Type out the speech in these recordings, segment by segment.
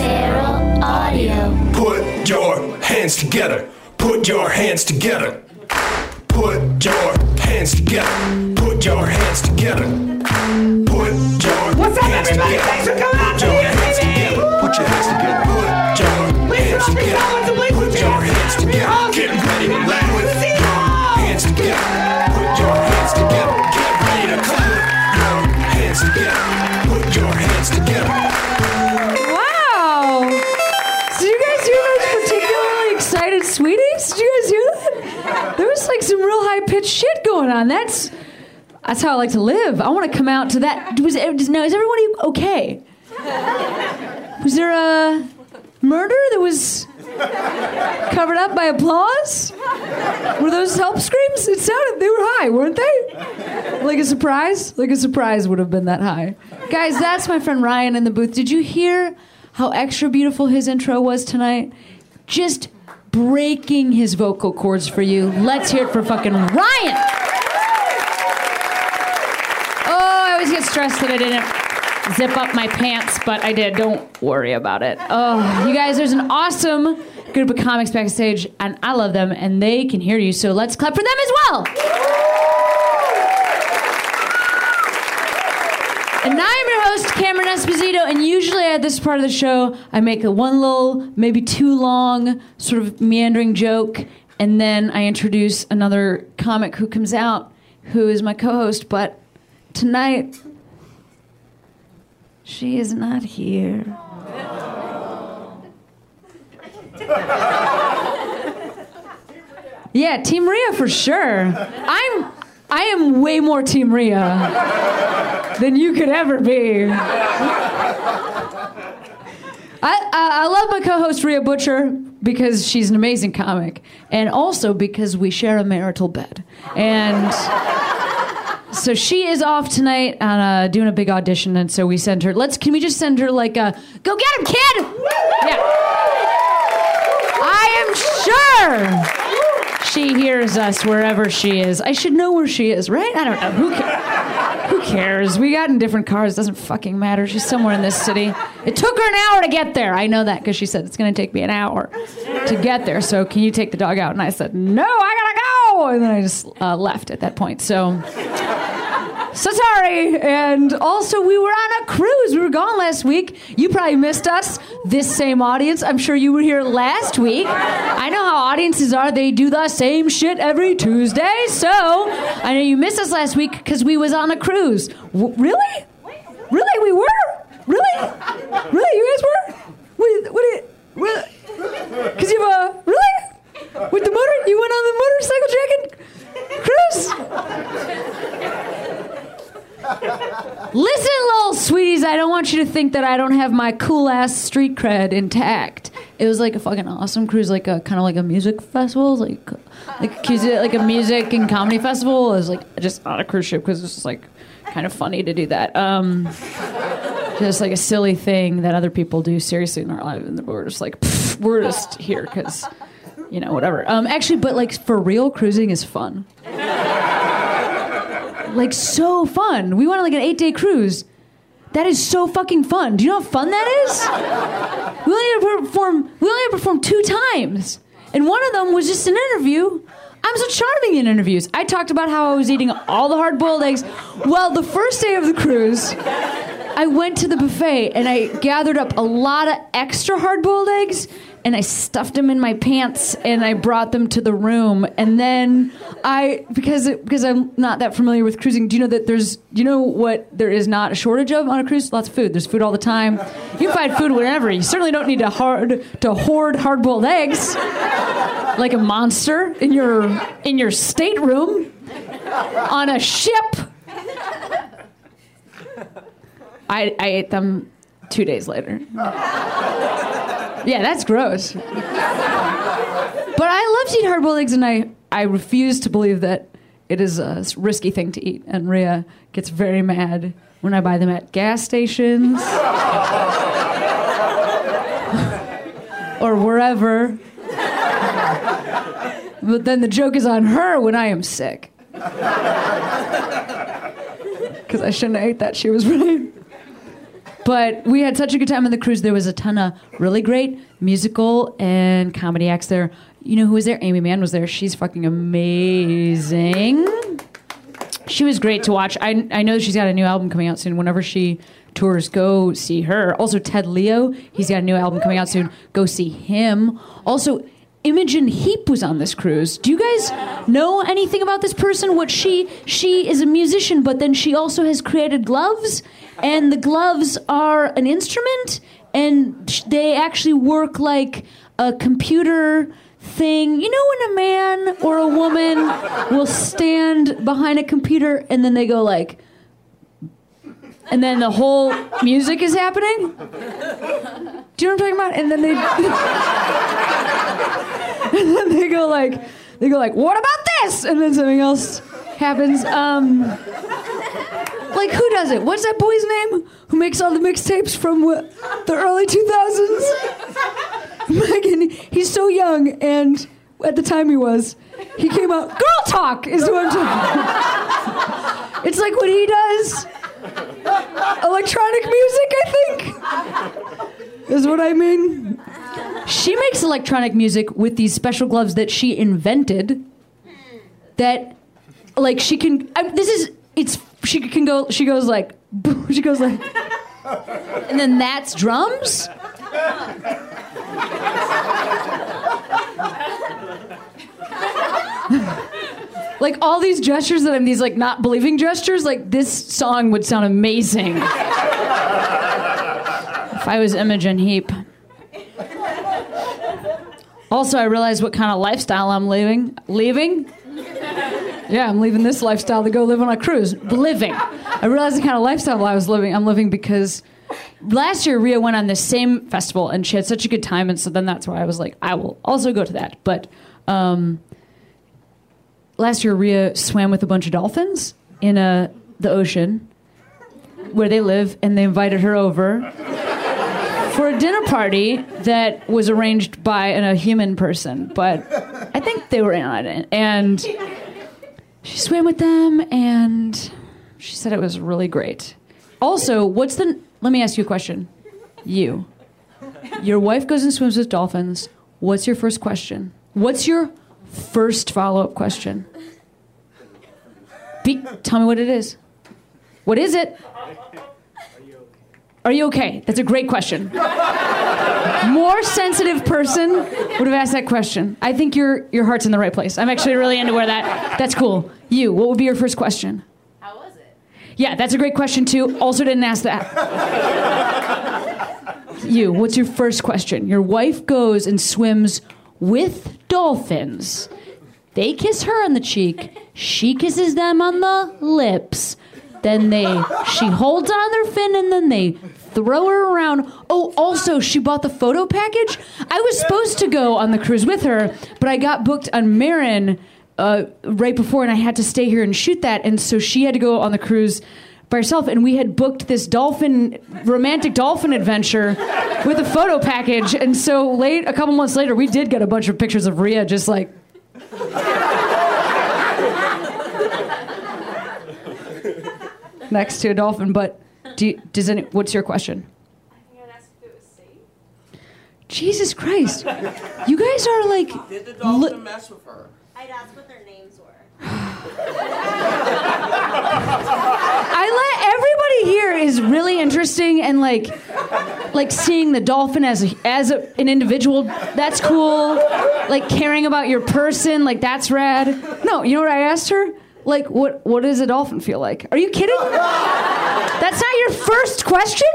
Feral Audio. Put your hands together. Put your hands together. Put your hands together. Put your hands together. Put your What's up, hands everybody? together. Thanks for coming out Put your today, hands baby. together. Put your hands together. Put your Listen hands up, you together. fellas, and listen Put to your me. hands together. We're all Get gonna ready to do laugh with it. your hands together. Put your hands together. Get ready to clap. Your hands together. Put your hands together. Some real high pitched shit going on. That's that's how I like to live. I want to come out to that. Was now is everybody okay? Was there a murder that was covered up by applause? Were those help screams? It sounded they were high, weren't they? Like a surprise? Like a surprise would have been that high. Guys, that's my friend Ryan in the booth. Did you hear how extra beautiful his intro was tonight? Just breaking his vocal cords for you. Let's hear it for fucking Ryan. Oh, I always get stressed that I didn't zip up my pants, but I did. Don't worry about it. Oh, you guys, there's an awesome group of comics backstage, and I love them, and they can hear you. So let's clap for them as well. And I'm your host, Cameron Esposito, and usually at this part of the show, I make a one little, maybe too long, sort of meandering joke, and then I introduce another comic who comes out, who is my co-host. But tonight, she is not here. Yeah, Team Rhea for sure. I'm I am way more Team Rhea than you could ever be. I, I, I love my co-host Rhea Butcher because she's an amazing comic, and also because we share a marital bed. And so she is off tonight on uh, doing a big audition, and so we send her. Let's can we just send her like a go get him, kid? Yeah. I am sure she hears us wherever she is. I should know where she is, right? I don't know. Who cares? Cares? We got in different cars. Doesn't fucking matter. She's somewhere in this city. It took her an hour to get there. I know that because she said it's going to take me an hour to get there. So can you take the dog out? And I said no. I gotta go. And then I just uh, left at that point. So. So sorry. And also, we were on a cruise. We were gone last week. You probably missed us. This same audience. I'm sure you were here last week. I know how audiences are. They do the same shit every Tuesday. So I know you missed us last week because we was on a cruise. W- really? Really? We were? Really? Really? You guys were? What? What? Because you have a really? With the motor? You went on the motorcycle dragon cruise? Listen, little sweeties, I don't want you to think that I don't have my cool ass street cred intact. It was like a fucking awesome cruise, like a kind of like a music festival, like like like a music and comedy festival. It was like just on a cruise ship because it's just like kind of funny to do that. Um, just like a silly thing that other people do seriously in their life, and we're just like we're just here because you know whatever. Um, actually, but like for real, cruising is fun like so fun. We went on like an eight day cruise. That is so fucking fun. Do you know how fun that is? We only had to perform. We only had to perform two times, and one of them was just an interview. I'm so charming in interviews. I talked about how I was eating all the hard boiled eggs. Well, the first day of the cruise, I went to the buffet and I gathered up a lot of extra hard boiled eggs and I stuffed them in my pants and I brought them to the room. And then I, because because I'm not that familiar with cruising, do you know that there's, you know what there is not a shortage of on a cruise? Lots of food. There's food all the time. You find food wherever. You certainly don't need to hard to hoard hard boiled eggs like a monster in your in your stateroom on a ship. I, I ate them two days later. Yeah, that's gross. But I love to eat hard boiled eggs, and I, I refuse to believe that it is a risky thing to eat. And Rhea gets very mad when I buy them at gas stations or wherever. But then the joke is on her when I am sick. Because I shouldn't have ate that. She was right. But we had such a good time on the cruise. There was a ton of really great musical and comedy acts there. You know who was there? Aimee Mann was there. She's fucking amazing. She was great to watch. I, I know she's got a new album coming out soon. Whenever she tours, go see her. Also, Ted Leo, he's got a new album coming out soon. Go see him. Also, Imogen Heap was on this cruise. Do you guys know anything about this person? What she she is a musician, but then she also has created gloves, and the gloves are an instrument, and they actually work like a computer thing. You know when a man or a woman will stand behind a computer and then they go like and then the whole music is happening? Do you know what I'm talking about? And then they and then they go like they go like, "What about this?" And then something else happens. Um like who does it? What's that boy's name? Who makes all the mixtapes from what, the early 2000s? Megan, he's so young, and at the time he was, he came out. Girl talk is what I'm talking. It's like what he does. Electronic music, I think, is what I mean. She makes electronic music with these special gloves that she invented. That, like, she can. I, this is. It's. She can go. She goes like. She goes like. And then that's drums. like all these gestures that I'm these like not believing gestures, like this song would sound amazing. if I was Imogen Heap. Also, I realized what kind of lifestyle I'm leaving. Leaving? Yeah, I'm leaving this lifestyle to go live on a cruise. Living. I realized the kind of lifestyle I was living. I'm living because last year Rhea went on this same festival and she had such a good time, and so then that's why I was like, I will also go to that. But um, last year Rhea swam with a bunch of dolphins in a, the ocean where they live, and they invited her over for a dinner party that was arranged by an, a human person, but I think they were in on it. And she swam with them, and she said it was really great. Also, what's the? Let me ask you a question. You, your wife goes and swims with dolphins. What's your first question? What's your first follow-up question? Be, tell me what it is. What is it? Are you okay? That's a great question. More sensitive person would have asked that question. I think your your heart's in the right place. I'm actually really into where that. That's cool. You, what would be your first question? How was it? Yeah, that's a great question too. Also didn't ask that. you, what's your first question? Your wife goes and swims with dolphins. They kiss her on the cheek. She kisses them on the lips. Then they she holds on their fin and then they throw her around. Oh, also she bought the photo package. I was supposed to go on the cruise with her, but I got booked on Maron uh, right before, and I had to stay here and shoot that, and so she had to go on the cruise by herself, and we had booked this dolphin romantic dolphin adventure with a photo package, and so late a couple months later, we did get a bunch of pictures of Rhea just like. next to a dolphin, but do you, does any, what's your question? I think I'd ask if it was safe. Jesus Christ. You guys are like Did the dolphin Look- mess with her? I'd ask what their names were. I let everybody here is really interesting and like like seeing the dolphin as a, as a, an individual. That's cool. Like caring about your person, like that's rad. No, you know what I asked her? Like what what does a dolphin feel like? Are you kidding? That's not your first question?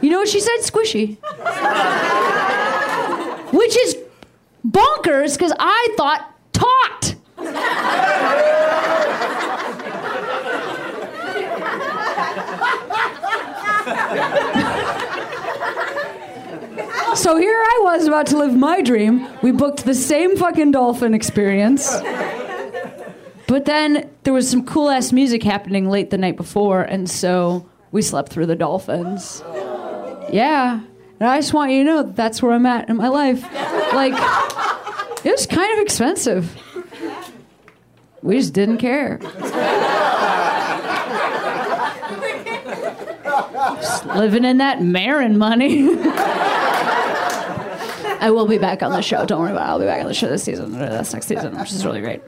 You know what she said? Squishy. Which is bonkers because I thought taut. So here I was about to live my dream. We booked the same fucking dolphin experience. But then there was some cool ass music happening late the night before, and so we slept through the dolphins. Yeah. And I just want you to know that that's where I'm at in my life. Like, it was kind of expensive. We just didn't care. Just living in that Maron money. I will be back on the show. Don't worry about it. I'll be back on the show this season. Or that's next season, which is really great.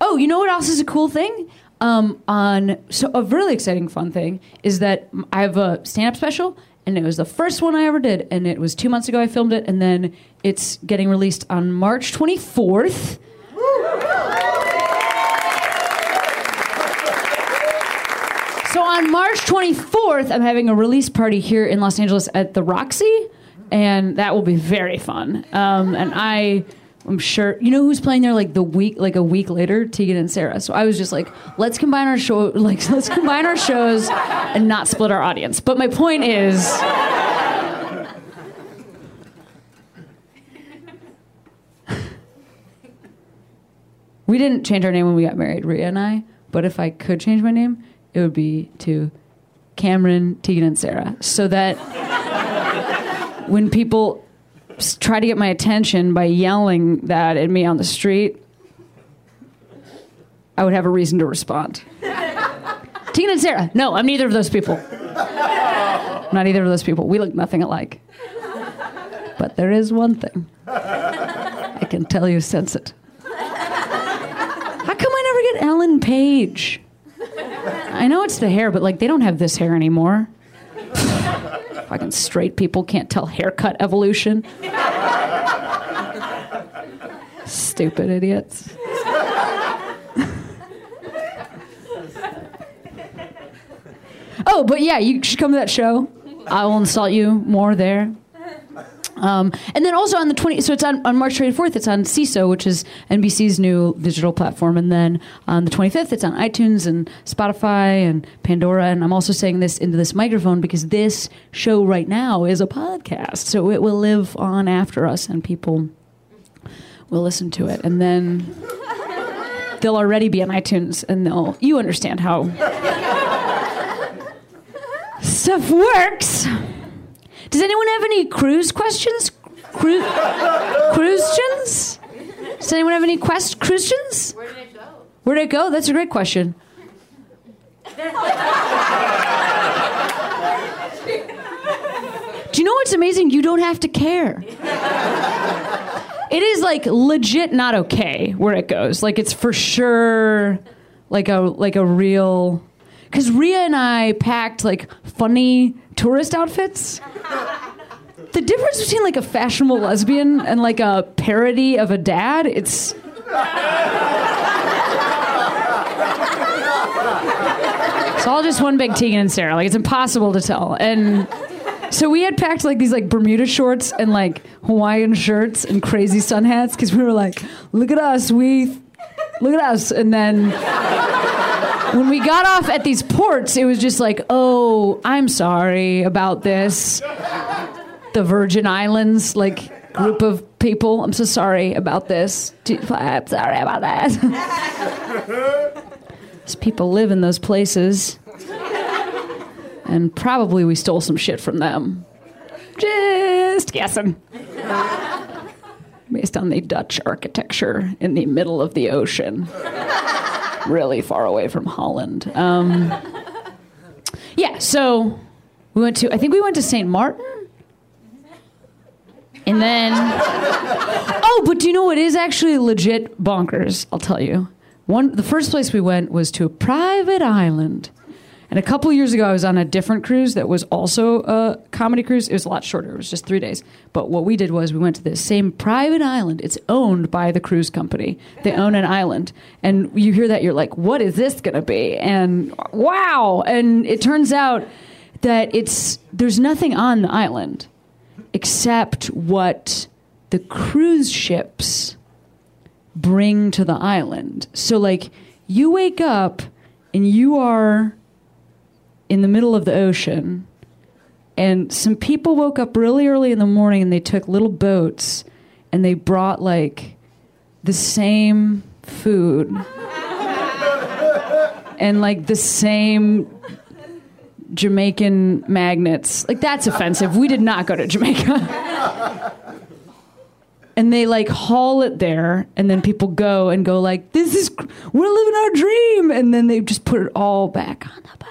Oh, you know what else is a cool thing? Um, on so a really exciting fun thing is that I have a stand-up special, and it was the first one I ever did, and it was two months ago I filmed it, and then it's getting released on March 24th. So on March 24th, I'm having a release party here in Los Angeles at the Roxy, and that will be very fun. Um, and I, I'm sure you know who's playing there like the week, like a week later, Tegan and Sara. So I was just like, let's combine our show, like let's combine our shows, and not split our audience. But my point is. We didn't change our name when we got married, Rhea and I. But if I could change my name, it would be to Cameron, Tegan, and Sara, so that when people try to get my attention by yelling that at me on the street, I would have a reason to respond. Tegan and Sara. No, I'm neither of those people. Not either of those people. We look nothing alike. But there is one thing. I can tell you sense it. How come I never get Ellen Page? I know it's the hair, but like they don't have this hair anymore. Fucking straight people can't tell haircut evolution. Stupid idiots. oh, but yeah, you should come to that show. I will insult you more there. Um, and then also on the 20, so it's on, on March 24th, it's on Seeso, which is NBC's new digital platform. And then on the 25th, it's on iTunes and Spotify and Pandora. And I'm also saying this into this microphone because this show right now is a podcast. So it will live on after us and people will listen to it. And then they'll already be on iTunes and they'll, you understand how stuff works. Does anyone have any cruise questions? Cru- cruisions? Does anyone have any quest questions? Where did it go? Where'd it go? That's a great question. Do you know what's amazing? You don't have to care. It is like legit not okay where it goes. Like it's for sure like a like a real cuz Rhea and I packed like funny tourist outfits. The difference between like a fashionable lesbian and like a parody of a dad, it's It's all just one big Tegan and Sara. Like it's impossible to tell. And so we had packed like these like Bermuda shorts and like Hawaiian shirts and crazy sun hats because we were like, look at us, we look at us. And then when we got off at these ports, it was just like, oh, I'm sorry about this. The Virgin Islands, like group of people. I'm so sorry about this. I'm sorry about that. These people live in those places. And probably we stole some shit from them. Just guessing. Based on the Dutch architecture in the middle of the ocean. Really far away from Holland. Um, yeah, so we went to, I think we went to St. Martin. And then, oh, but do you know what is actually legit bonkers? I'll tell you. One, the first place we went was to a private island. And a couple years ago, I was on a different cruise that was also a comedy cruise. It was a lot shorter. It was just three days. But what we did was we went to this same private island. It's owned by the cruise company. They own an island. And you hear that, you're like, what is this going to be? And wow. And it turns out that it's, there's nothing on the island except what the cruise ships bring to the island. So, like, you wake up and you are in the middle of the ocean, and some people woke up really early in the morning and they took little boats and they brought, like, the same food and, like, the same Jamaican magnets. Like, that's offensive. We did not go to Jamaica. and they like haul it there and then people go and go like this is we're living our dream and then they just put it all back on the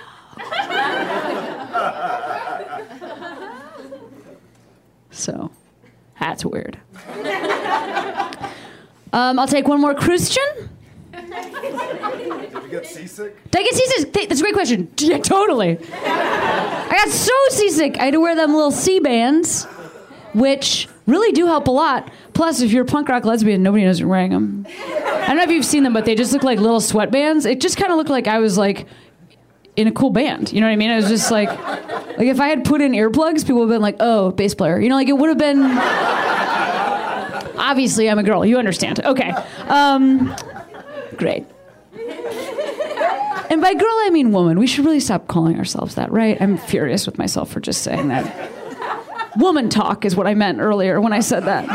so that's weird um, i'll take one more christian Did You get seasick? did i get seasick that's a great question yeah totally i got so seasick i had to wear them little Sea-Bands which really do help a lot. Plus, if you're a punk rock lesbian, nobody knows you're wearing them. I don't know if you've seen them, but they just look like little sweatbands. It just kind of looked like I was like in a cool band. You know what I mean? It was just like, like if I had put in earplugs, people would have been like, "Oh, bass player." You know, like it would have been. Obviously, I'm a girl. You understand? Okay. Um, great. And by girl, I mean woman. We should really stop calling ourselves that, right? I'm furious with myself for just saying that. Woman talk is what I meant earlier when I said that.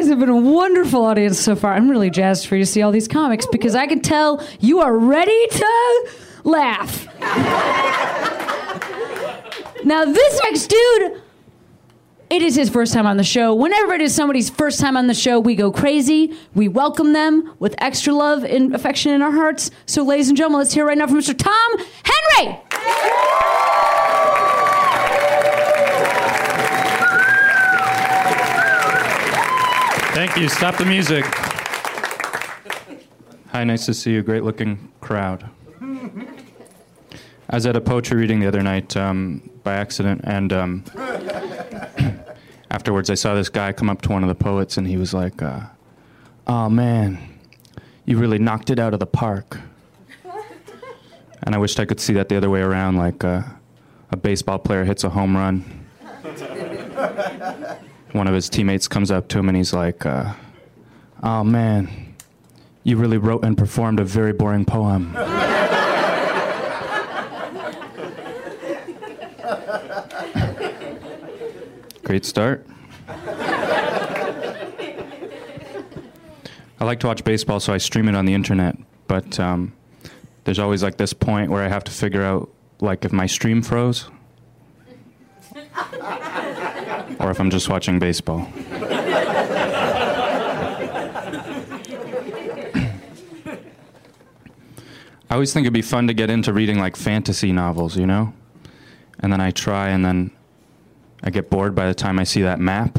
Guys have been a wonderful audience so far. I'm really jazzed for you to see all these comics because I can tell you are ready to laugh. now, this next dude, it is his first time on the show. Whenever it is somebody's first time on the show, we go crazy. We welcome them with extra love and affection in our hearts. So, ladies and gentlemen, let's hear right now from Mr. Tom Henry. Thank you. Stop the music. Hi, nice to see you. Great looking crowd. I was at a poetry reading the other night um, by accident, and um, afterwards I saw this guy come up to one of the poets, and he was like, uh, "Oh man, you really knocked it out of the park." And I wished I could see that the other way around, like uh, a baseball player hits a home run. One of his teammates comes up to him and he's like, uh, "Oh man, you really wrote and performed a very boring poem." Great start. I like to watch baseball, so I stream it on the internet. But um, there's always like this point where I have to figure out like if my stream froze or if I'm just watching baseball. I always think it'd be fun to get into reading like fantasy novels, you know? And then I try and then I get bored by the time I see that map.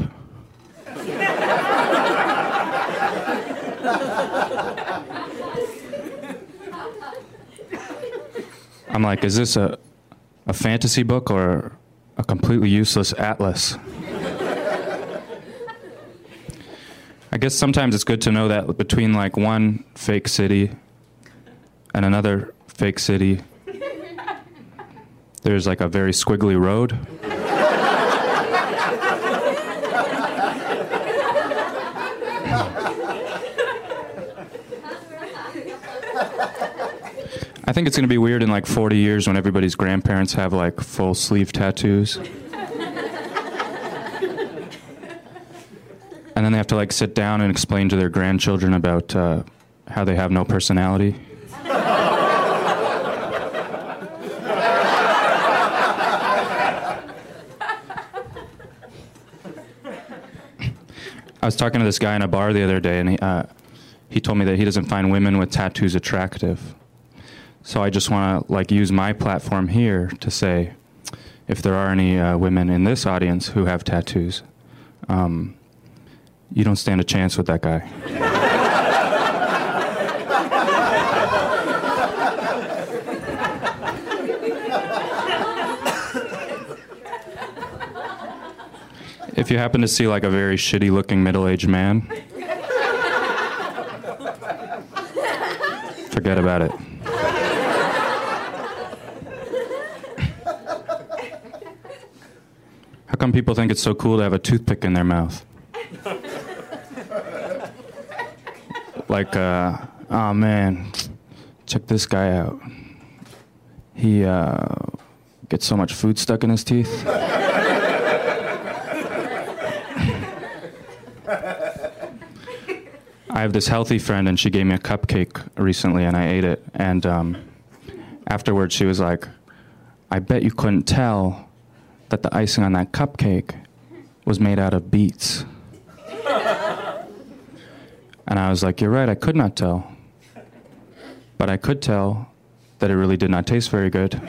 I'm like, is this a, a fantasy book or a completely useless atlas? I guess sometimes it's good to know that between like one fake city and another fake city, there's like a very squiggly road. I think it's going to be weird in like 40 years when everybody's grandparents have like full sleeve tattoos. And then they have to like sit down and explain to their grandchildren about uh, how they have no personality. I was talking to this guy in a bar the other day, and he, uh, he told me that he doesn't find women with tattoos attractive. So I just want to like use my platform here to say, if there are any uh, women in this audience who have tattoos, um, you don't stand a chance with that guy. if you happen to see like a very shitty looking middle aged man, forget about it. How come people think it's so cool to have a toothpick in their mouth? Like, uh, oh man, check this guy out. He uh, gets so much food stuck in his teeth. I have this healthy friend, and she gave me a cupcake recently, and I ate it. And um, afterwards, she was like, I bet you couldn't tell that the icing on that cupcake was made out of beets. And I was like, You're right, I could not tell. But I could tell that it really did not taste very good.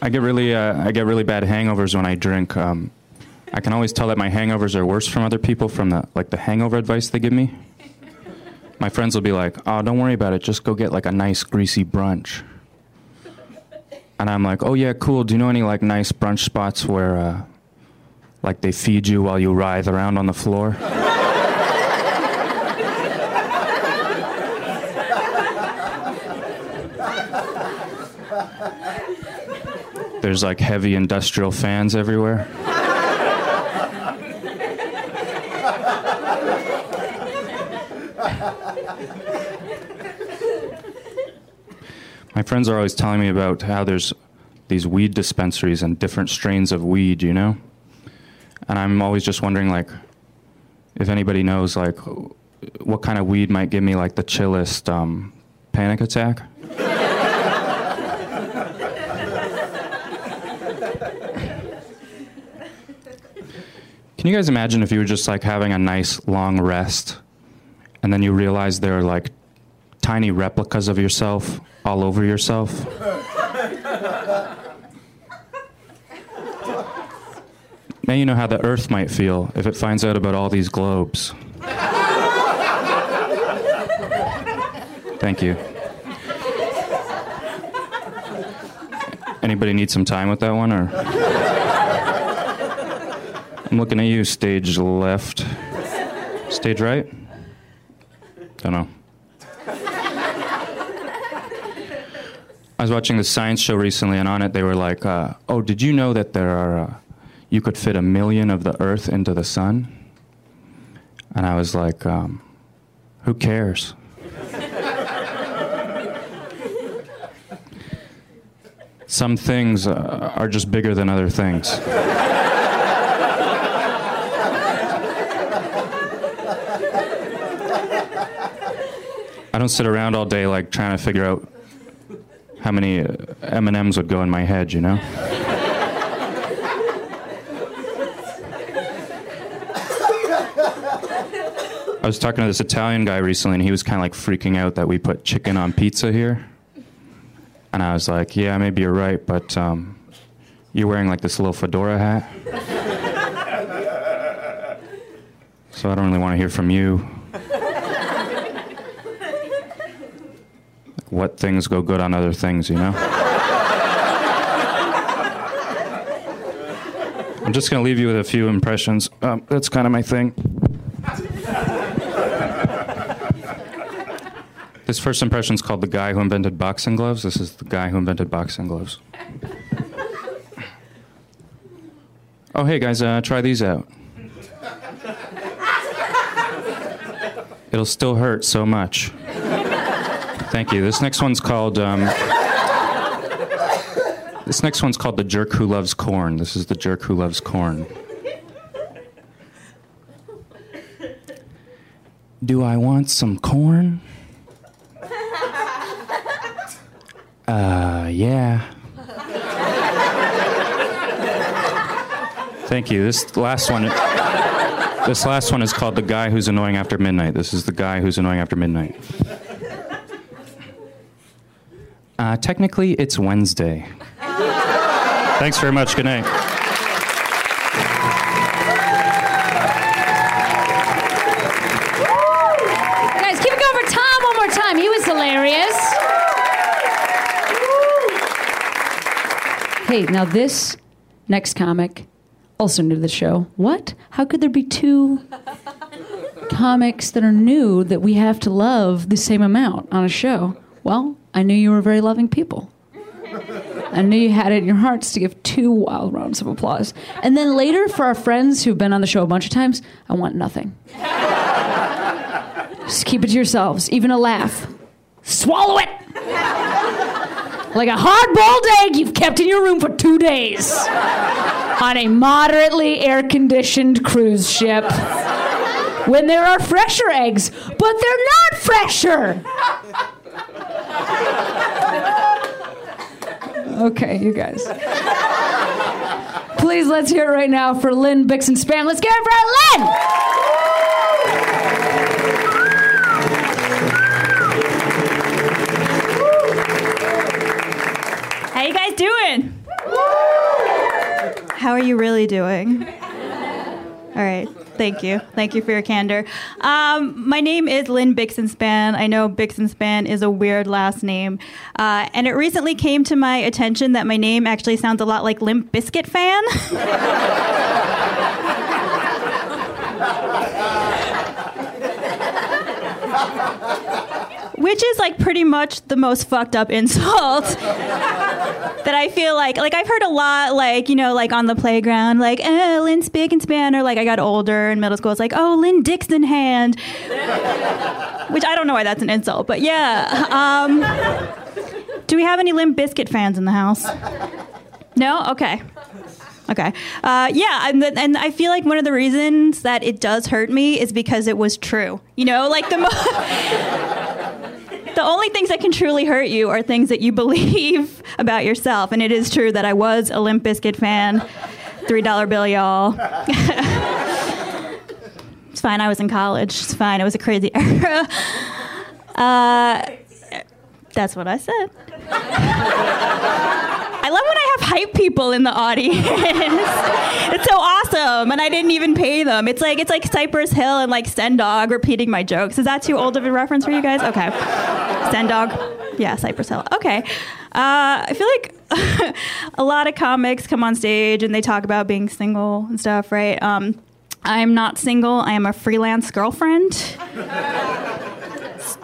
I get really, uh, I get really bad hangovers when I drink. Um, I can always tell that my hangovers are worse from other people from the like the hangover advice they give me. My friends will be like, "Oh, don't worry about it. Just go get like a nice greasy brunch." And I'm like, "Oh yeah, cool. Do you know any like nice brunch spots where uh, like they feed you while you writhe around on the floor?" There's like heavy industrial fans everywhere. My friends are always telling me about how there's these weed dispensaries and different strains of weed, you know? And I'm always just wondering like if anybody knows like what kind of weed might give me like the chillest um, panic attack. Can you guys imagine if you were just like having a nice long rest and then you realize there are like tiny replicas of yourself all over yourself? now you know how the earth might feel if it finds out about all these globes. Thank you. Anybody need some time with that one or I'm looking at you, stage left. Stage right? Don't know. I was watching the science show recently, and on it they were like, uh, "Oh, did you know that there are uh, you could fit a million of the Earth into the sun?" And I was like, um, "Who cares?" Some things uh, are just bigger than other things. I don't sit around all day like trying to figure out how many uh, M&Ms would go in my head, you know? I was talking to this Italian guy recently and he was kind of like freaking out that we put chicken on pizza here. And I was like, "Yeah, maybe you're right, but um, you're wearing like this little fedora hat." so I don't really want to hear from you. What things go good on other things, you know? I'm just going to leave you with a few impressions. Um, that's kind of my thing. This first impression is called The Guy Who Invented Boxing Gloves. This is the guy who invented boxing gloves. Oh, hey guys, uh, try these out. It'll still hurt so much. Thank you. This next one's called. Um, this next one's called The Jerk Who Loves Corn. This is The Jerk Who Loves Corn. Do I want some corn? Uh, yeah. Thank you. This last one. This last one is called The Guy Who's Annoying After Midnight. This is the guy who's annoying after midnight. Uh, technically, it's Wednesday. Thanks very much. Good night. Guys, keep it going for Tom one more time. He was hilarious. Hey, now this next comic, also new to the show. What? How could there be two comics that are new that we have to love the same amount on a show? Well, I knew you were very loving people. I knew you had it in your hearts to give two wild rounds of applause. And then later, for our friends who've been on the show a bunch of times, I want nothing. Just keep it to yourselves, even a laugh. Swallow it! Like a hard boiled egg you've kept in your room for two days on a moderately air conditioned cruise ship. when there are fresher eggs, but they're not fresher. Okay, you guys. Please, let's hear it right now for Lynn Bixenspan. Let's get it for Lynn! How you guys doing? How are you really doing? All right. Thank you. Thank you for your candor. Um, my name is Lynn Bixenspan. I know Bixenspan is a weird last name. Uh, and it recently came to my attention that my name actually sounds a lot like Limp Bizkit fan. Which is like pretty much the most fucked up insult that I feel like like I've heard a lot like you know like on the playground like oh Lynn Spick and Span or like I got older in middle school it's like oh Lynn Dixon hand. Which I don't know why that's an insult but yeah um, do we have any Limp Bizkit fans in the house? No? Okay. Okay. Uh, yeah and, and I feel like one of the reasons that it does hurt me is because it was true. You know like the mo- the only things that can truly hurt you are things that you believe about yourself. And it is true that I was a Limp Bizkit fan. Three dollar bill, y'all. it's fine. I was in college. It's fine. It was a crazy era. Uh, that's what I said. I love when I have hype people in the audience. it's so awesome, and I didn't even pay them. It's like it's like Cypress Hill and like Dog repeating my jokes. Is that too old of a reference for you guys? Okay, Dog. Yeah, Cypress Hill. Okay. Uh, I feel like a lot of comics come on stage and they talk about being single and stuff, right? Um, I'm not single. I am a freelance girlfriend.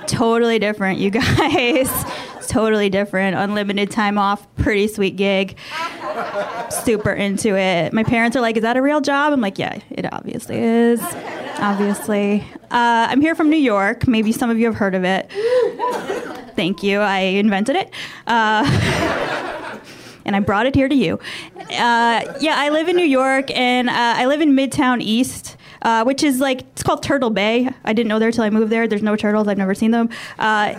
Totally different, you guys. Totally different. Unlimited time off, pretty sweet gig. Super into it. My parents are like, "Is that a real job?" I'm like, "Yeah, it obviously is. Obviously." Uh, I'm here from New York. Maybe some of you have heard of it. Thank you. I invented it. Uh, and I brought it here to you. Uh, yeah, I live in New York, and uh, I live in Midtown East. Uh, which is like it's called Turtle Bay. I didn't know there till I moved there. There's no turtles. I've never seen them. Uh,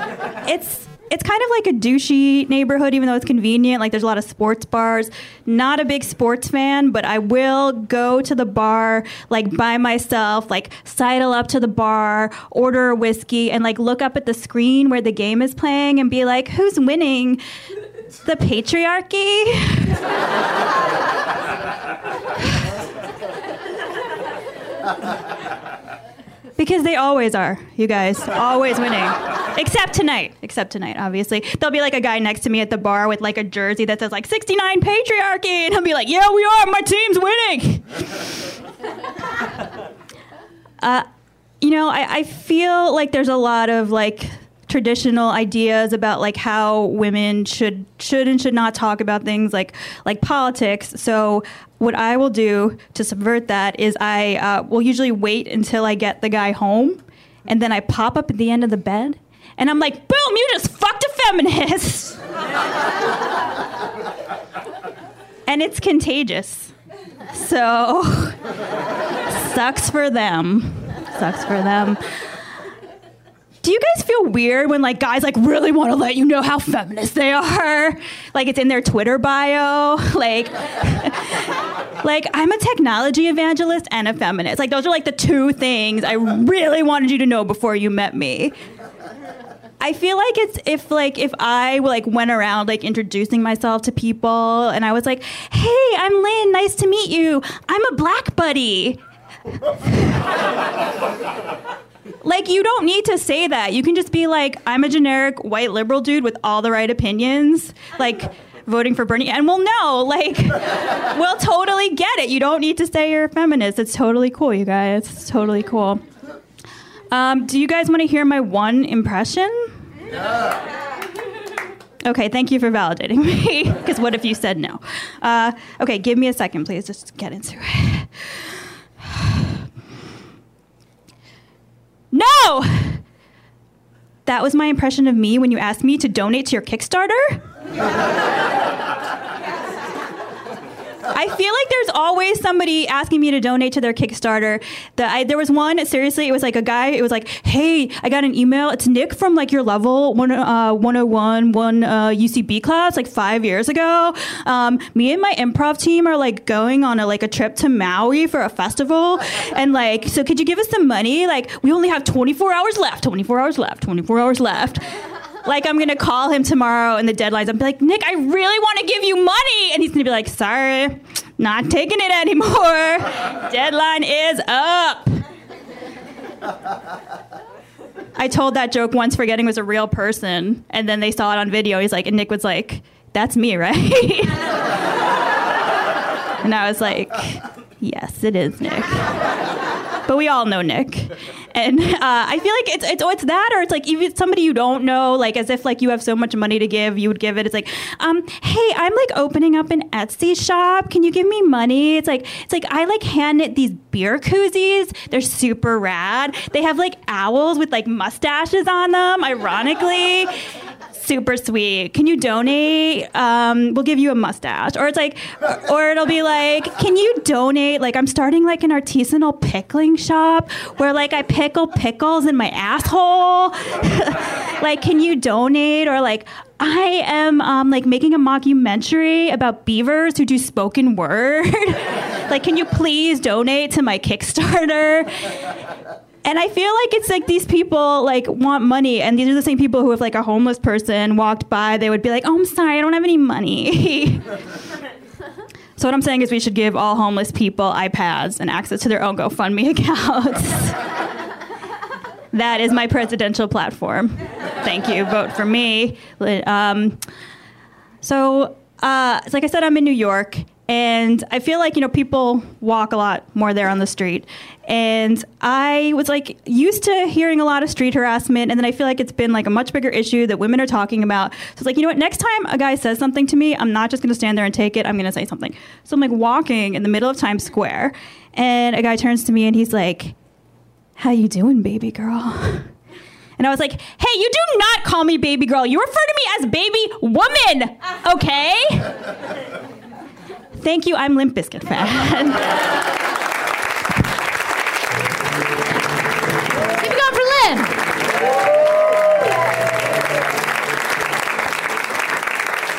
it's it's kind of like a douchey neighborhood, even though it's convenient. Like there's a lot of sports bars. Not a big sports fan, but I will go to the bar like by myself, like sidle up to the bar, order a whiskey, and like look up at the screen where the game is playing and be like, "Who's winning?" The patriarchy. Because they always are, you guys. Always winning. Except tonight. Except tonight, obviously. There'll be like a guy next to me at the bar with like a jersey that says like 69 patriarchy. And he'll be like, yeah, we are. My team's winning. uh, you know, I, I feel like there's a lot of like traditional ideas about like how women should should and should not talk about things like like politics. So what I will do to subvert that is I uh, will usually wait until I get the guy home, and then I pop up at the end of the bed, and I'm like, boom, you just fucked a feminist, and it's contagious. So sucks for them. Sucks for them. Do you guys feel weird when like guys like really want to let you know how feminist they are? Like it's in their Twitter bio. Like like I'm a technology evangelist and a feminist. Like those are like the two things I really wanted you to know before you met me. I feel like it's if like if I like went around like introducing myself to people and I was like, "Hey, I'm Lynn. Nice to meet you. I'm a black buddy." like you don't need to say that. You can just be like, I'm a generic white liberal dude with all the right opinions, like voting for Bernie, and we'll know. Like, we'll totally get it. You don't need to say you're a feminist. It's totally cool, you guys. It's totally cool. Um, do you guys want to hear my one impression? Okay, thank you for validating me. Because what if you said no? Uh, okay, give me a second, please. Just get into it. No! That was my impression of me when you asked me to donate to your Kickstarter? I feel like there's always somebody asking me to donate to their Kickstarter. That I, there was one. Seriously, it was like a guy. It was like, "Hey, I got an email. It's Nick from like your level one, uh, 101, one uh, UCB class, like five years ago. Um, me and my improv team are like going on a like a trip to Maui for a festival, and like, so could you give us some money? Like, we only have 24 hours left. 24 hours left. 24 hours left." Like I'm gonna call him tomorrow and the deadlines. I'm like, Nick, I really want to give you money, and he's gonna be like, sorry, not taking it anymore. Deadline is up. I told that joke once, forgetting was a real person, and then they saw it on video. He's like, and Nick was like, "That's me, right?" and I was like, "Yes, it is Nick." But we all know Nick, and uh, I feel like it's, it's oh, it's that, or it's like even somebody you don't know, like as if like you have so much money to give, you would give it. It's like, um, hey, I'm like opening up an Etsy shop. Can you give me money? It's like it's like I like hand knit these beer koozies. They're super rad. They have like owls with like mustaches on them. Ironically. Super sweet. Can you donate? Um, we'll give you a mustache. Or it's like, or it'll be like, can you donate? Like, I'm starting like an artisanal pickling shop where like I pickle pickles in my asshole. like, can you donate? Or like, I am um, like making a mockumentary about beavers who do spoken word. like, can you please donate to my Kickstarter? And I feel like it's like these people like want money, and these are the same people who, if like a homeless person walked by, they would be like, "Oh, I'm sorry, I don't have any money." so what I'm saying is, we should give all homeless people iPads and access to their own GoFundMe accounts. that is my presidential platform. Thank you. Vote for me. Um, so, uh, like I said, I'm in New York, and I feel like you know people walk a lot more there on the street, and I was like used to hearing a lot of street harassment, and then I feel like it's been like a much bigger issue that women are talking about. So it's like you know what, next time a guy says something to me, I'm not just to stand there and take it. I'm to say something. So I'm like walking in the middle of Times Square, and a guy turns to me and he's like, "How you doing, baby girl?" And I was like, hey, you do not call me baby girl. You refer to me as baby woman, okay? Thank you, I'm Limp Bizkit fan. Keep for Lynn.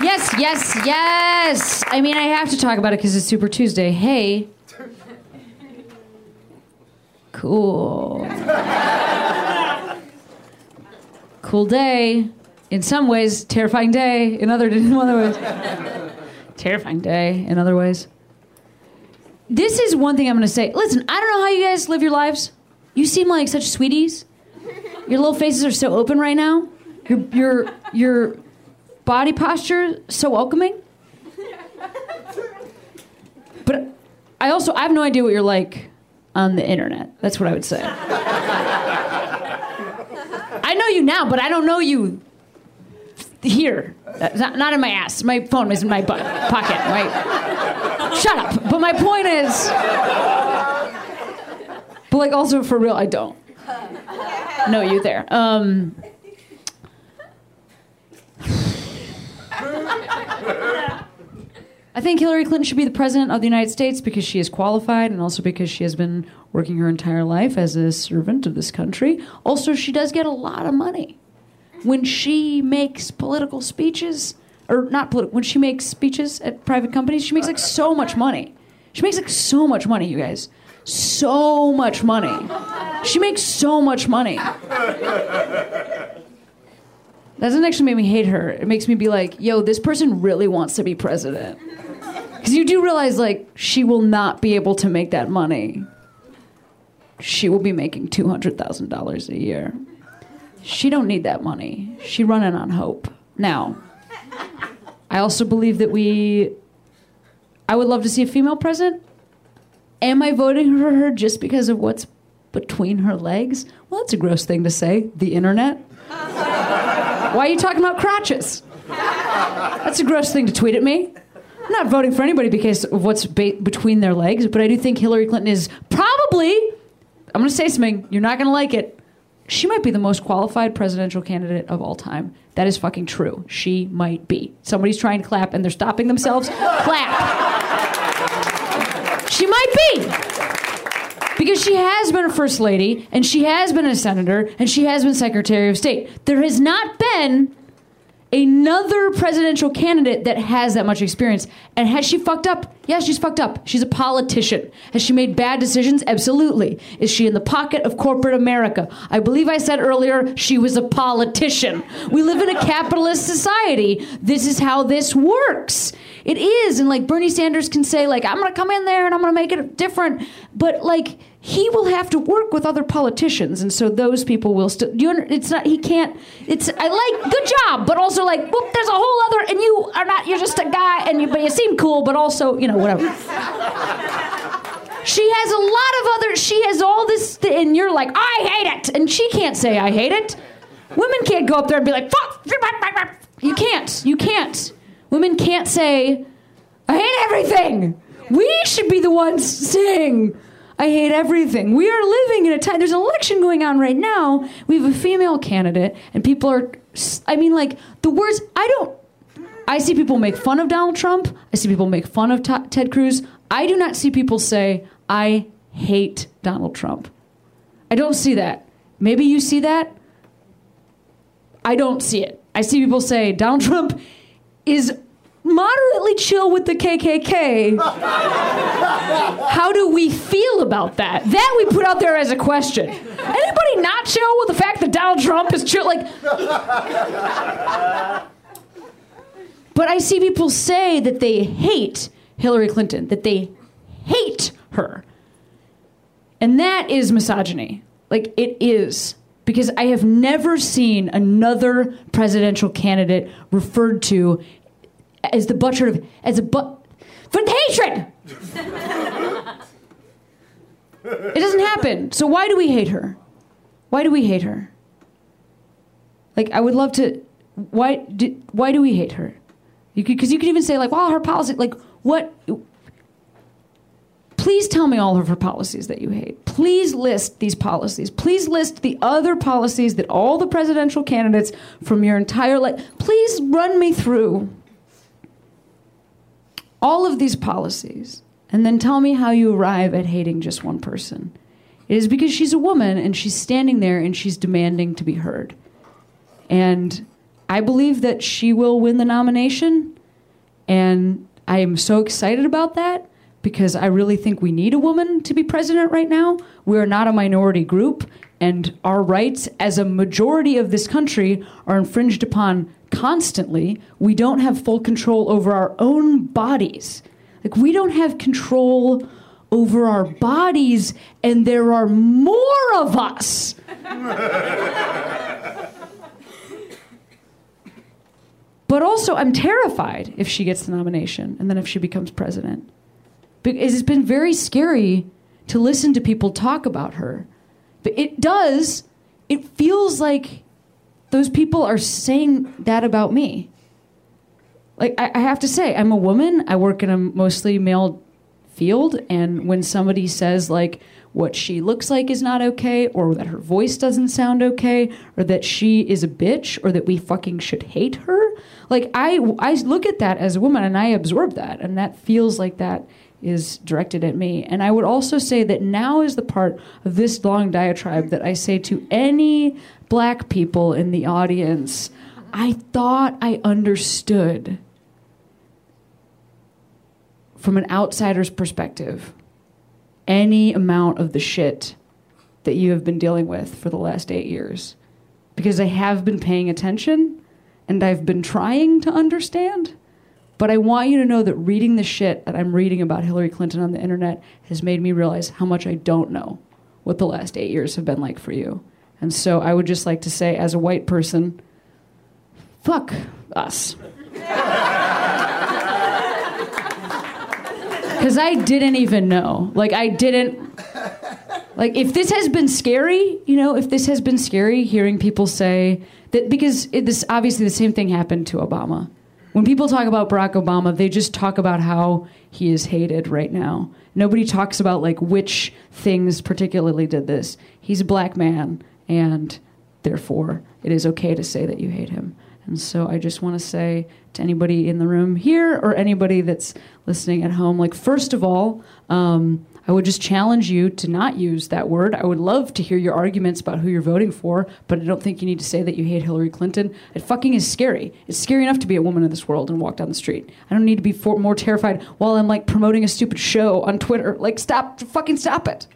Yes, yes, yes. I mean, I have to talk about it because it's Super Tuesday. Hey. Cool. cool day. In some ways, terrifying day. In other, in other ways, terrifying day. In other ways. This is one thing I'm going to say. Listen, I don't know how you guys live your lives. You seem like such sweeties. Your little faces are so open right now. Your your your body posture so welcoming. But I also I have no idea what you're like on the internet. That's what I would say. I know you now, but I don't know you here. Not, not in my ass. My phone is in my butt pocket. Right? Shut up. But my point is, but like also for real, I don't know you there. Um, I think Hillary Clinton should be the president of the United States because she is qualified and also because she has been working her entire life as a servant of this country. Also, she does get a lot of money. When she makes political speeches, or not political, when she makes speeches at private companies, she makes like so much money. She makes like so much money, you guys. So much money. She makes so much money. That doesn't actually make me hate her. It makes me be like, yo, this person really wants to be president. Because you do realize, like, she will not be able to make that money. She will be making $200,000 a year. She don't need that money. She running on hope. Now, I also believe that we I would love to see a female president. Am I voting for her just because of what's between her legs? Well, that's a gross thing to say. The internet. Why are you talking about crotches? That's a gross thing to tweet at me. I'm not voting for anybody because of what's ba- between their legs, but I do think Hillary Clinton is probably, I'm going to say something, you're not going to like it. She might be the most qualified presidential candidate of all time. That is fucking true. She might be. Somebody's trying to clap and they're stopping themselves. clap. Might be. Because she has been a first lady, and she has been a senator, and she has been secretary of state. There has not been another presidential candidate that has that much experience. And has she fucked up? Yes, she's fucked up. She's a politician. Has she made bad decisions? Absolutely. Is she in the pocket of corporate America? I believe I said earlier she was a politician. We live in a capitalist society. This is how this works. It is. And like Bernie Sanders can say, like, I'm going to come in there and I'm going to make it different. But like, he will have to work with other politicians, and so those people will still. You, it's not. He can't. It's. I like. Good job, but also like. Whoop, there's a whole other, and you are not. You're just a guy, and you. But you seem cool, but also, you know, whatever. She has a lot of other. She has all this, th- and you're like, I hate it, and she can't say I hate it. Women can't go up there and be like, fuck. You can't. You can't. Women can't say, I hate everything. We should be the ones saying, I hate everything. We are living in a time, there's an election going on right now. We have a female candidate, and people are, I mean, like, the words, I don't, I see people make fun of Donald Trump. I see people make fun of Ta Ted Cruz. I do not see people say, I hate Donald Trump. I don't see that. Maybe you see that. I don't see it. I see people say, Donald Trump is moderately chill with the KKK. How do we feel about that? That we put out there as a question. Anybody not chill with the fact that Donald Trump is chill? Like, but I see people say that they hate Hillary Clinton, that they hate her. And that is misogyny. Like, it is. Because I have never seen another presidential candidate referred to as the butcher of, as a but, for hatred! it doesn't happen. So why do we hate her? Why do we hate her? Like, I would love to. Why do, why do we hate her? You because you could even say like, well, her policy. Like, what? Please tell me all of her policies that you hate. Please list these policies. Please list the other policies that all the presidential candidates from your entire life. Please run me through all of these policies, and then tell me how you arrive at hating just one person. It is because she's a woman and she's standing there and she's demanding to be heard. And I believe that she will win the nomination. And I am so excited about that because I really think we need a woman to be president right now. We are not a minority group, and our rights as a majority of this country are infringed upon constantly. We don't have full control over our own bodies. Like, we don't have control over our bodies, and there are more of us. But also, I'm terrified if she gets the nomination and then if she becomes president. It's been very scary to listen to people talk about her. But it does, it feels like those people are saying that about me. Like, I, I have to say, I'm a woman, I work in a mostly male field, and when somebody says, like, what she looks like is not okay, or that her voice doesn't sound okay, or that she is a bitch, or that we fucking should hate her. Like I, I look at that as a woman and I absorb that, and that feels like that is directed at me. And I would also say that now is the part of this long diatribe that I say to any black people in the audience. I thought I understood from an outsider's perspective any amount of the shit that you have been dealing with for the last eight years. Because I have been paying attention and I've been trying to understand. But I want you to know that reading the shit that I'm reading about Hillary Clinton on the internet has made me realize how much I don't know what the last eight years have been like for you. And so I would just like to say, as a white person, fuck us. Because I didn't even know. Like, I didn't. Like, if this has been scary, you know, if this has been scary, hearing people say that, because it, this obviously the same thing happened to Obama. When people talk about Barack Obama, they just talk about how he is hated right now. Nobody talks about like which things particularly did this. He's a black man, and therefore it is okay to say that you hate him. And so I just want to say to anybody in the room here or anybody that's listening at home, like, first of all, um, I would just challenge you to not use that word. I would love to hear your arguments about who you're voting for, but I don't think you need to say that you hate Hillary Clinton. It fucking is scary. It's scary enough to be a woman in this world and walk down the street. I don't need to be for, more terrified while I'm like promoting a stupid show on Twitter. Like, stop, fucking stop it.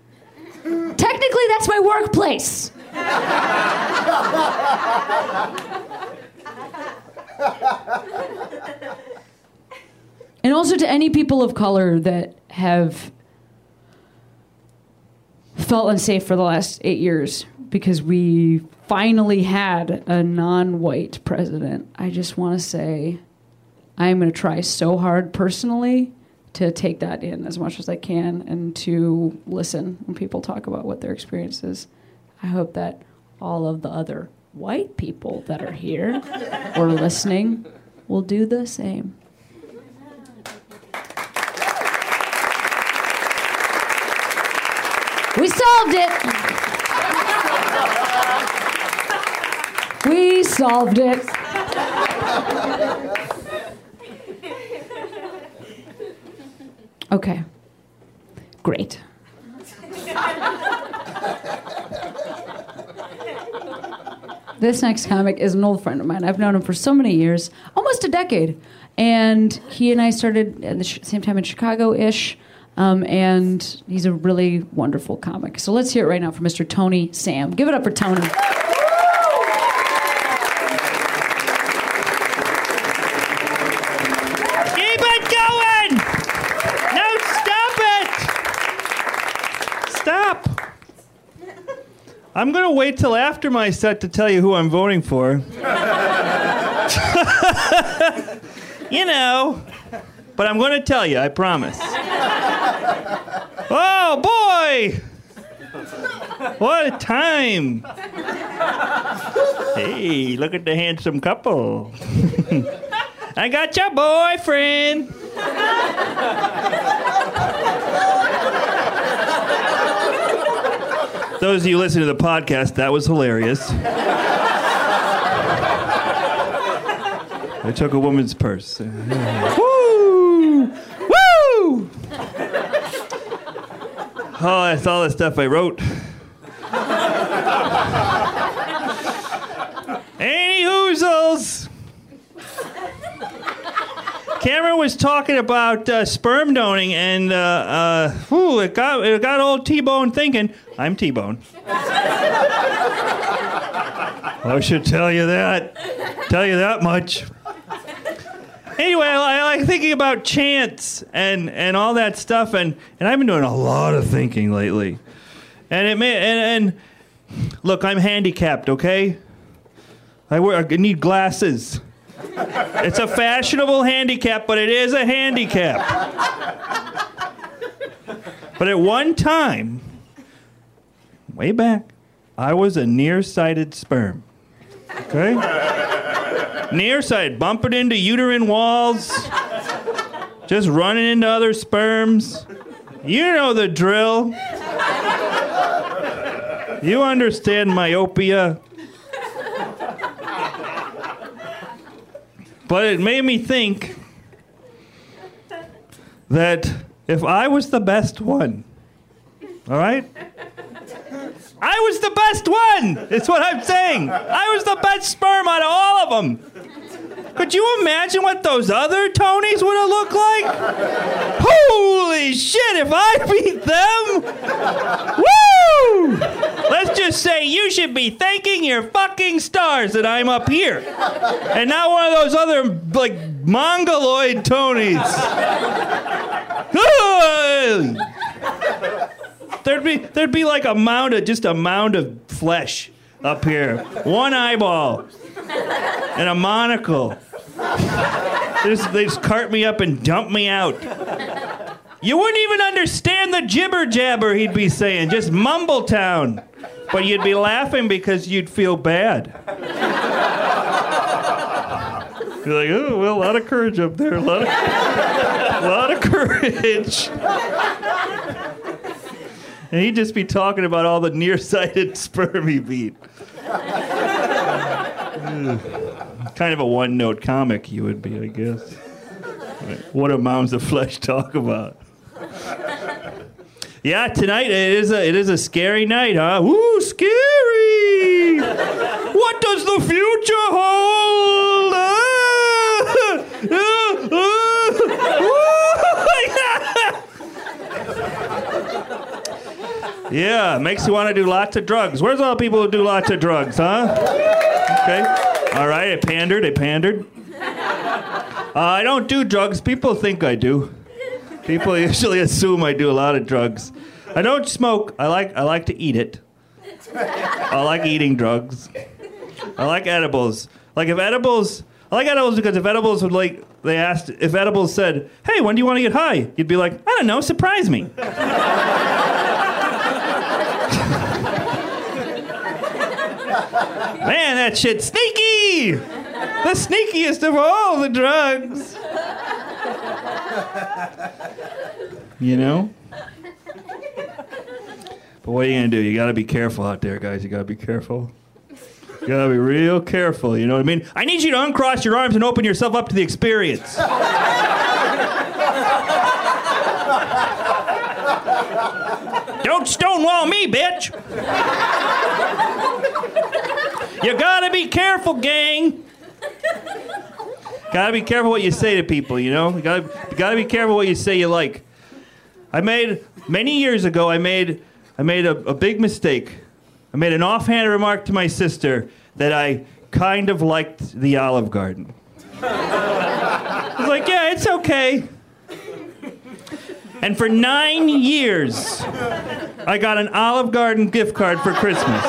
Technically, that's my workplace. and also to any people of color that have felt unsafe for the last eight years because we finally had a non-white president. I just want to say I'm going to try so hard personally to take that in as much as I can and to listen when people talk about what their experience is. I hope that all of the other white people that are here or listening will do the same. We solved it. We solved it. Okay. Great. This next comic is an old friend of mine. I've known him for so many years, almost a decade. And he and I started at the sh- same time in Chicago ish. Um, and he's a really wonderful comic. So let's hear it right now from Mr. Tony Sam. Give it up for Tony. Keep it going! No, stop it! Stop! I'm gonna wait till after my set to tell you who I'm voting for. you know, but I'm gonna tell you, I promise. Oh boy! What a time! Hey, look at the handsome couple. I got your boyfriend. Those of you listening to the podcast, that was hilarious. I took a woman's purse. Woo! Woo! Oh, that's all the stuff I wrote. Any hoozles! Cameron was talking about uh, sperm donating, and uh, uh, whew, it got it got old T-Bone thinking. I'm T-Bone. I should tell you that. Tell you that much. Anyway, I like thinking about chance and and all that stuff, and and I've been doing a lot of thinking lately. And it may and, and look, I'm handicapped. Okay, I wear I need glasses. It's a fashionable handicap, but it is a handicap. But at one time, way back, I was a nearsighted sperm. Okay? Nearsighted, bumping into uterine walls, just running into other sperms. You know the drill. You understand myopia. But it made me think that if I was the best one, all right? I was the best one! It's what I'm saying. I was the best sperm out of all of them. Could you imagine what those other Tonys would have looked like? Holy shit, if I beat them! Woo! Let's just say you should be thanking your fucking stars that I'm up here. And not one of those other, like, mongoloid Tonys. There'd be there'd be like a mound of just a mound of flesh up here. One eyeball and a monocle. They just, they just cart me up and dump me out. You wouldn't even understand the jibber jabber he'd be saying, just mumble town. But you'd be laughing because you'd feel bad. Be like, oh, well, a lot of courage up there, a lot of, a lot of courage. And he'd just be talking about all the nearsighted sperm he beat. Kind of a one note comic you would be, I guess. what do mounds of flesh talk about? Yeah, tonight it is a it is a scary night, huh? Ooh, scary! what does the future hold? Ah! Ah! Ah! Yeah, makes you want to do lots of drugs. Where's all the people who do lots of drugs, huh? Okay. All right, I pandered, I pandered. Uh, I don't do drugs. People think I do. People usually assume I do a lot of drugs. I don't smoke. I like I like to eat it. I like eating drugs. I like edibles. Like if edibles, I like edibles because if edibles would like they asked if edibles said, "Hey, when do you want to get high?" You'd be like, "I don't know, surprise me." Man, that shit sneaky. The sneakiest of all the drugs. You know? But what are you gonna do? You gotta be careful out there, guys. You gotta be careful. You gotta be real careful, you know what I mean? I need you to uncross your arms and open yourself up to the experience. Don't stonewall me, bitch! You gotta be careful, gang! Gotta be careful what you say to people, you know? You gotta, you gotta be careful what you say you like. I made, many years ago, I made, I made a, a big mistake. I made an offhand remark to my sister that I kind of liked the Olive Garden. I was like, yeah, it's okay. And for nine years, I got an Olive Garden gift card for Christmas.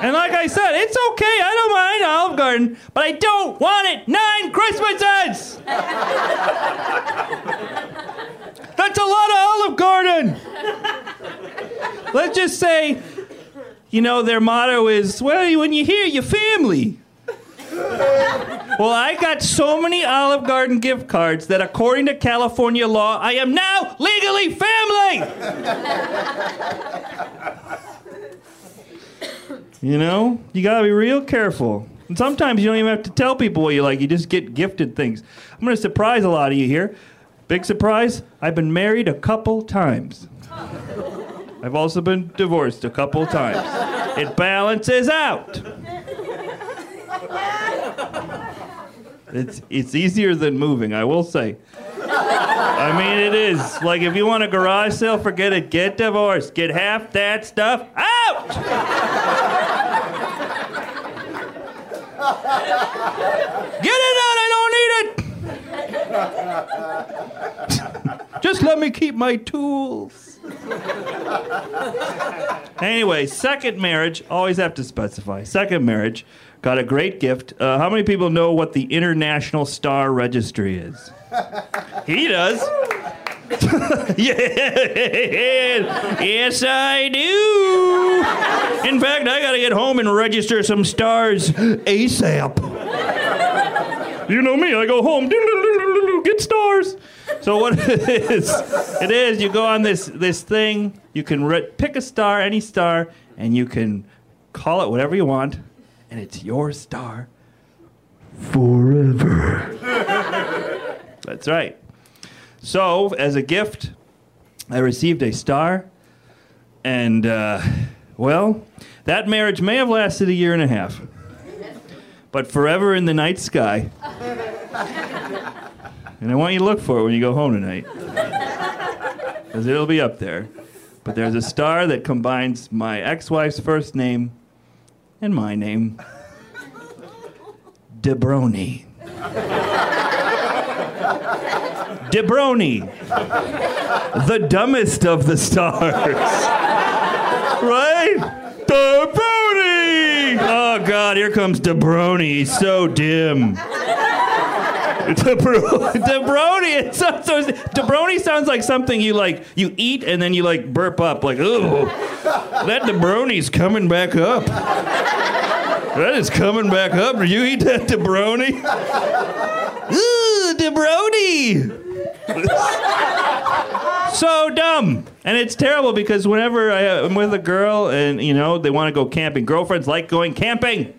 And like I said, it's okay. I don't mind Olive Garden, but I don't want it nine Christmases. That's a lot of Olive Garden. Let's just say, you know, their motto is, well, when you hear your family. Well, I got so many Olive Garden gift cards that according to California law, I am now legally family. You know, you gotta be real careful. And sometimes you don't even have to tell people what you like, you just get gifted things. I'm gonna surprise a lot of you here. Big surprise, I've been married a couple times. I've also been divorced a couple times. It balances out. It's it's easier than moving, I will say. I mean, it is. Like, if you want a garage sale, forget it. Get divorced. Get half that stuff out. Get it out. I don't need it. Just let me keep my tools. Anyway, second marriage. Always have to specify. Second marriage. Got a great gift. Uh, how many people know what the International Star Registry is? He does. yeah. Yes, I do. In fact, I got to get home and register some stars ASAP. You know me, I go home, get stars. So what it is, it is you go on this this thing, you can re- pick a star, any star, and you can call it whatever you want, and it's your star forever. That's right. So, as a gift, I received a star, and uh, well, that marriage may have lasted a year and a half, but forever in the night sky. And I want you to look for it when you go home tonight, because it'll be up there. But there's a star that combines my ex-wife's first name and my name, Debroni. Debroni, the dumbest of the stars. right? Debroni! Oh, God, here comes Debroni. He's so dim. Debro- Debroni. It sounds so, Debroni sounds like something you like. You eat and then you like burp up. Like, oh, that Debroni's coming back up. That is coming back up. Do you eat that Debroni? Ooh, Debroni. so dumb. And it's terrible because whenever I'm with a girl and, you know, they want to go camping, girlfriends like going camping.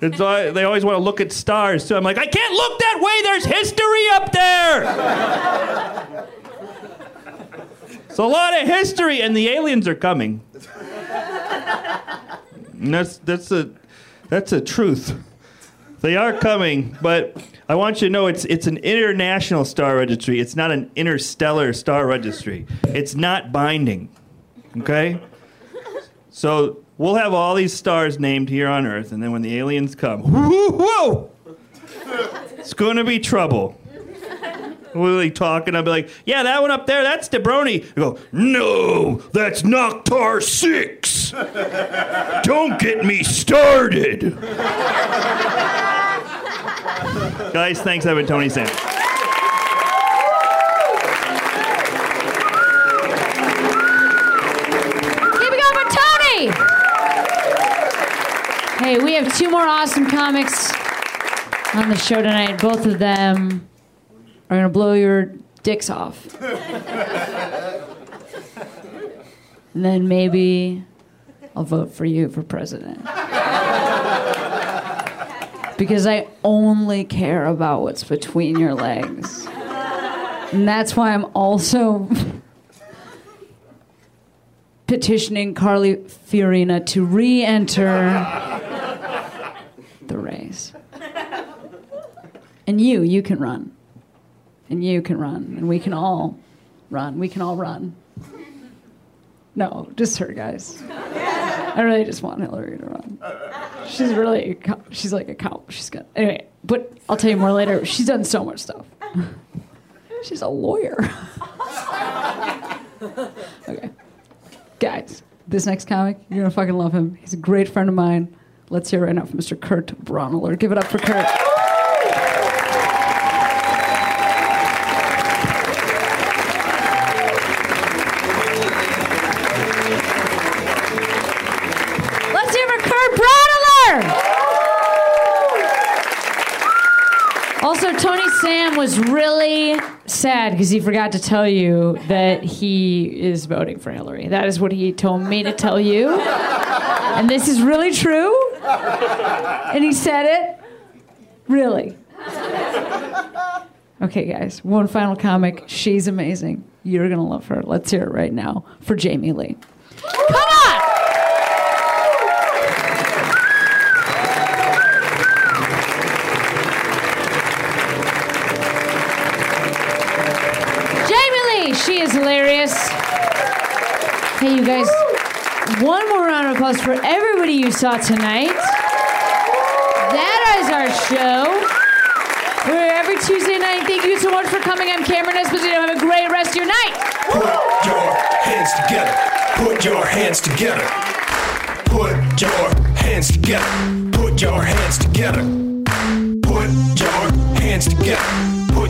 It's they always want to look at stars. So I'm like, I can't look that way. There's history up there. It's a lot of history, and the aliens are coming. And that's that's a that's a truth. They are coming, but I want you to know it's it's an international star registry. It's not an interstellar star registry. It's not binding. Okay? So we'll have all these stars named here on Earth, and then when the aliens come, whoa, whoa, it's going to be trouble. We'll be talking. I'll be like, "Yeah, that one up there, that's Debroni." I go, "No, that's Noctar Six. Don't get me started." Guys, thanks. I've been Tony Sam. Hey, we have two more awesome comics on the show tonight. Both of them are gonna blow your dicks off. and then maybe I'll vote for you for president. because I only care about what's between your legs. And that's why I'm also petitioning Carly Fiorina to re enter the race. And you, you can run. And you can run. And we can all run. We can all run. No, just her, guys. I really just want Hillary to run. She's really, she's like a cow. She's got, anyway, but I'll tell you more later. She's done so much stuff. She's a lawyer. okay. Guys, this next comic, you're gonna fucking love him. He's a great friend of mine. Let's hear right now from Mr. Kurt Braunohler. Give it up for Kurt. Let's hear it Kurt Braunohler! Also, Tony Sam was really sad because he forgot to tell you that he is voting for Hillary. That is what he told me to tell you. And this is really true. And he said it. Really. Okay, guys, one final comic. She's amazing. You're going to love her. Let's hear it right now for Jamie Lee. Come on! Jamie Lee, she is hilarious. Hey, you guys, one more of applause for everybody you saw tonight. That is our show. We're every Tuesday night. Thank you so much for coming. I'm Cameron Esposito. Have a great rest of your night. Put your hands together. Put your hands together. Put your hands together. Put your hands together.